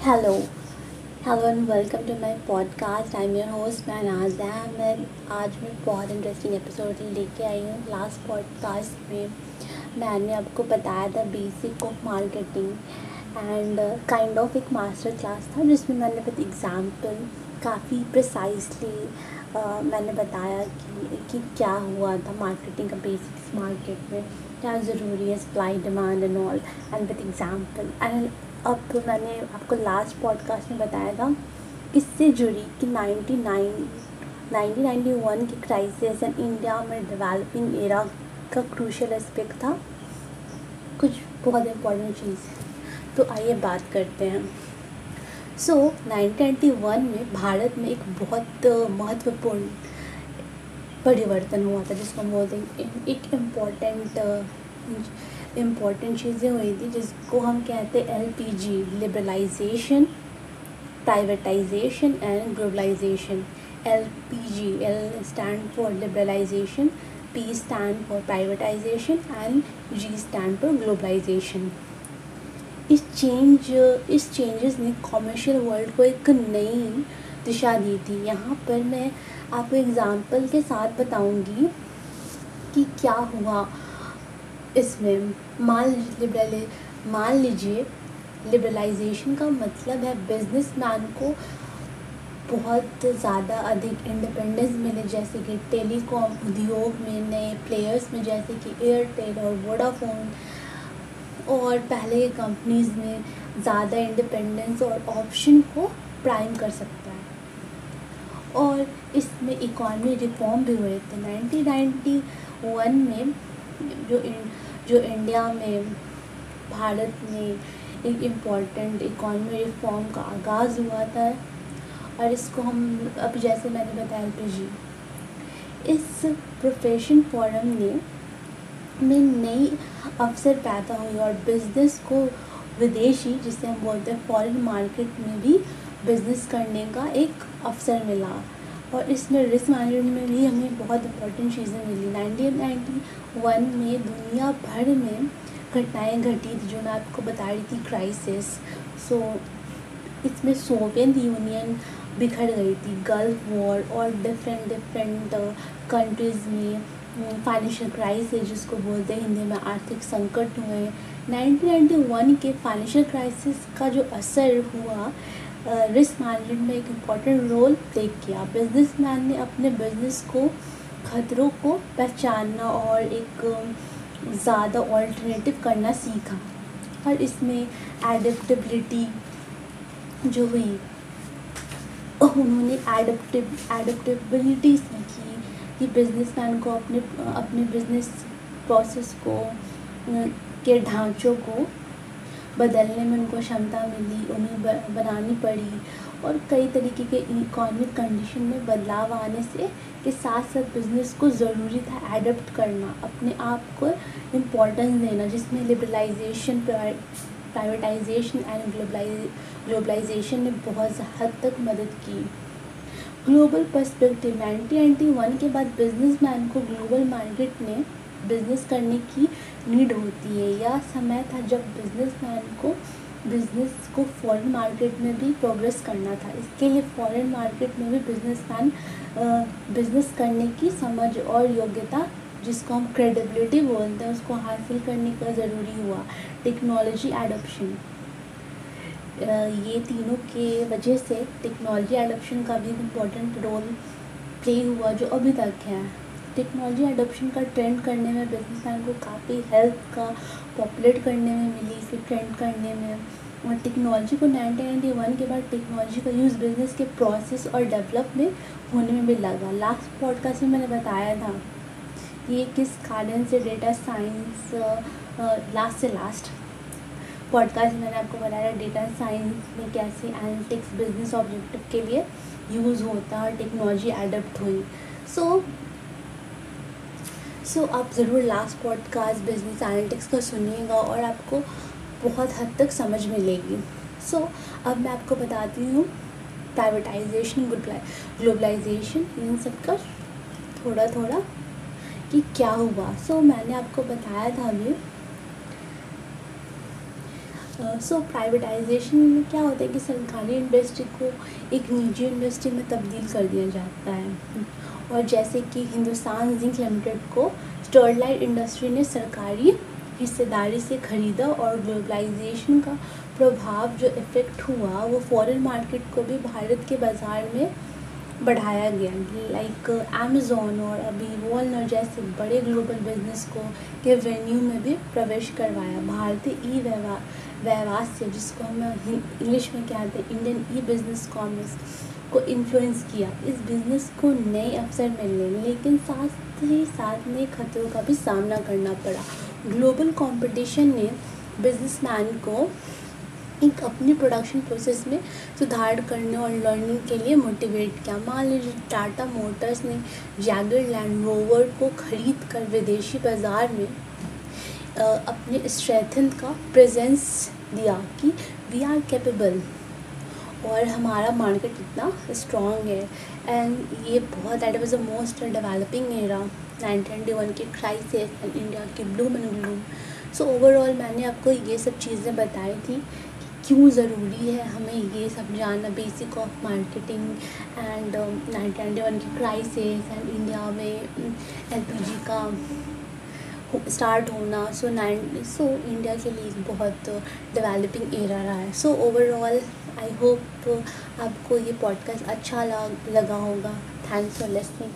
Hello hello and welcome to my podcast I am your host मैं नाज मैं आज मैं बहुत इंटरेस्टिंग एपिसोड लेके आई हूँ। लास्ट पॉडकास्ट में मैंने आपको बताया था basic of marketing and kind of एक मास्टर क्लास था जिसमें मैंने विद एग्जांपल काफ़ी प्रिसाइसली uh, मैंने बताया कि, कि क्या हुआ था मार्केटिंग का बेसिक्स मार्केट में क्या ज़रूरी है supply demand and all and with example and अब तो मैंने आपको लास्ट पॉडकास्ट में बताया था इससे जुड़ी कि 99 1991 की क्राइसिस एंड इंडिया में डेवलपिंग एरा का क्रूशल एस्पेक्ट था? कुछ बहुत इम्पोर्टेंट चीज़ तो आइए बात करते हैं। सो so, 1991 में भारत में एक बहुत महत्वपूर्ण परिवर्तन हुआ था जिसको हम बोलते हैं एक इम्पोर्टेंट इंपॉर्टेंट चीज़ें हुई थी, जिसको हम कहते हैं L P G liberalisation privatisation and globalisation L P G L stand for liberalisation P stand for privatisation and G stand for globalisation इस चेंज इस चेंजेस ने कॉमर्शियल वर्ल्ड को एक नई दिशा दी थी। यहाँ पर मैं आपको एग्ज़ाम्पल के साथ बताऊँगी कि क्या हुआ। इसमें मान लिबरल मान लीजिए लिबरलाइजेशन का मतलब है बिजनेसमैन को बहुत ज़्यादा अधिक इंडिपेंडेंस मिले, जैसे कि टेलीकॉम उद्योग में, नए प्लेयर्स में, जैसे कि एयरटेल और वोडाफोन और पहले कंपनीज़ में ज़्यादा इंडिपेंडेंस और ऑप्शन को प्राइम कर सकता है। और इसमें इकॉनमी रिफॉर्म भी हुए थे। 1991 में जो जो इंडिया में, भारत में एक इंपॉर्टेंट इकॉनमी रिफॉर्म का आगाज़ हुआ था और इसको हम, अब जैसे मैंने बताया एल इस प्रोफेशन फोरम ने में नई अवसर पैदा हुई और बिज़नेस को विदेशी, जिसे हम बोलते हैं फॉरेन मार्केट में भी बिज़नेस करने का एक अवसर मिला। और इसमें रिस्क मैनेजमेंट में भी हमें बहुत इंपॉर्टेंट चीज़ें मिली। नाइनटीन नाइन्टी वन में दुनिया भर में घटनाएँ घटी थी, जो मैं आपको बता रही थी क्राइसिस सो इसमें सोवियत यूनियन बिखर गई थी गल्फ वॉर और डिफरेंट डिफरेंट कंट्रीज़ में फाइनेंशियल क्राइसिस जिसको बोलते हैं हिंदी में आर्थिक संकट हुए। 1991 के फाइनेंशियल क्राइसिस का जो असर हुआ रिस्क मैनेजमेंट में एक इंपॉर्टेंट रोल प्ले किया। बिजनेसमैन ने अपने बिज़नेस को, खतरों को पहचानना और एक ज़्यादा ऑल्टरनेटिव करना सीखा और इसमें एडेप्टेबिलिटी जो हुई, उन्होंने एडेप्टेबिलिटी सीखी कि बिजनेसमैन को अपने अपने बिज़नेस प्रोसेस को के ढांचों को बदलने में उनको क्षमता मिली, उन्हें बनानी पड़ी और कई तरीके के इकोनॉमिक कंडीशन में बदलाव आने से के साथ साथ बिज़नेस को ज़रूरी था एडप्ट करना, अपने आप को इम्पोर्टेंस देना, जिसमें लिबरलाइजेशन प्राइवेटाइजेशन एंड ग्लोबलाइजेशन ने बहुत हद तक मदद की। ग्लोबल पर्सपेक्टिव नाइनटीन वन के बाद बिजनेसमैन को ग्लोबल मार्केट में बिज़नेस करने की नीड होती है। या समय था जब बिजनेसमैन को बिज़नेस को फॉरेन मार्केट में भी प्रोग्रेस करना था। इसके लिए फॉरेन मार्केट में भी बिजनेसमैन बिज़नेस करने की समझ और योग्यता, जिसको हम क्रेडिबिलिटी बोलते हैं, उसको हासिल करने का ज़रूरी हुआ। टेक्नोलॉजी एडोप्शन ये तीनों के वजह से टेक्नोलॉजी एडोप्शन का भी इम्पोर्टेंट रोल प्ले हुआ, जो अभी तक है। टेक्नोलॉजी एडोप्शन का ट्रेंड करने में बिजनेसमैन को काफ़ी हेल्प का पॉपुलेट करने में मिली इसे ट्रेंड करने में। और टेक्नोलॉजी को नाइनटीन वन के बाद टेक्नोलॉजी का यूज़ बिज़नेस के प्रोसेस और डेवलप में होने में भी लगा। लास्ट पॉडकास्ट में मैंने बताया था कि किस कारण से डेटा साइंस लास्ट से लास्ट पॉडकास्ट मैंने आपको बताया डेटा साइंस में कैसे एनालिटिक्स बिज़नेस ऑब्जेक्टिव के लिए यूज़ होता है टेक्नोलॉजी एडप्ट हुई। सो so, सो so, आप ज़रूर लास्ट पॉडकास्ट बिज़नेस एनालिटिक्स का सुनिएगा और आपको बहुत हद तक समझ मिलेगी। सो so, अब मैं आपको बताती हूँ प्राइवेटाइजेशन ग्लोबलाइजेशन इन सब का थोड़ा थोड़ा कि क्या हुआ। सो so, मैंने आपको बताया था अभी सो प्राइवेटाइजेशन में क्या होता है कि सरकारी इंडस्ट्री को एक निजी इंडस्ट्री में तब्दील कर दिया जाता है। और जैसे कि हिंदुस्तान जिंक लिमिटेड को स्टरलाइट इंडस्ट्री ने सरकारी हिस्सेदारी से ख़रीदा और ग्लोबलाइजेशन का प्रभाव जो इफ़ेक्ट हुआ, वो फॉरेन मार्केट को भी भारत के बाज़ार में बढ़ाया गया। लाइक अमेज़ोन और अभी वॉलनर जैसे बड़े ग्लोबल बिज़नेस को के वेन्यू में भी प्रवेश करवाया। भारतीय ई व्यवहार व्यवसाय जिसको हम इंग्लिश में कहते हैं इंडियन ई बिज़नेस कॉमर्स को इन्फ्लुएंस किया। इस बिज़नेस को नए अवसर मिलने लेकिन साथ ही साथ नए खतरों का भी सामना करना पड़ा। ग्लोबल कंपटीशन ने बिजनेसमैन को एक अपनी प्रोडक्शन प्रोसेस में सुधार करने और लर्निंग के लिए मोटिवेट किया। मान लीजिए टाटा मोटर्स ने जैगर लैंड रोवर को खरीद कर विदेशी बाज़ार में अपने स्ट्रेथन का प्रेजेंस दिया कि वी आर कैपेबल और हमारा मार्केट इतना स्ट्रॉन्ग है। एंड ये बहुत that was the most developing era nineteen one की क्राइसिस एंड इंडिया की bloom and bloom so overall मैंने आपको ये सब चीज़ें बताई थी कि क्यों ज़रूरी है हमें ये सब जानना basic of marketing and nineteen one की क्राइसिस एंड इंडिया में एलपीजी का स्टार्ट होना सो नाइन सो इंडिया के लिए बहुत डेवलपिंग एरा रहा है। सो ओवरऑल आई होप आपको ये पॉडकास्ट अच्छा लगा होगा। Thanks for listening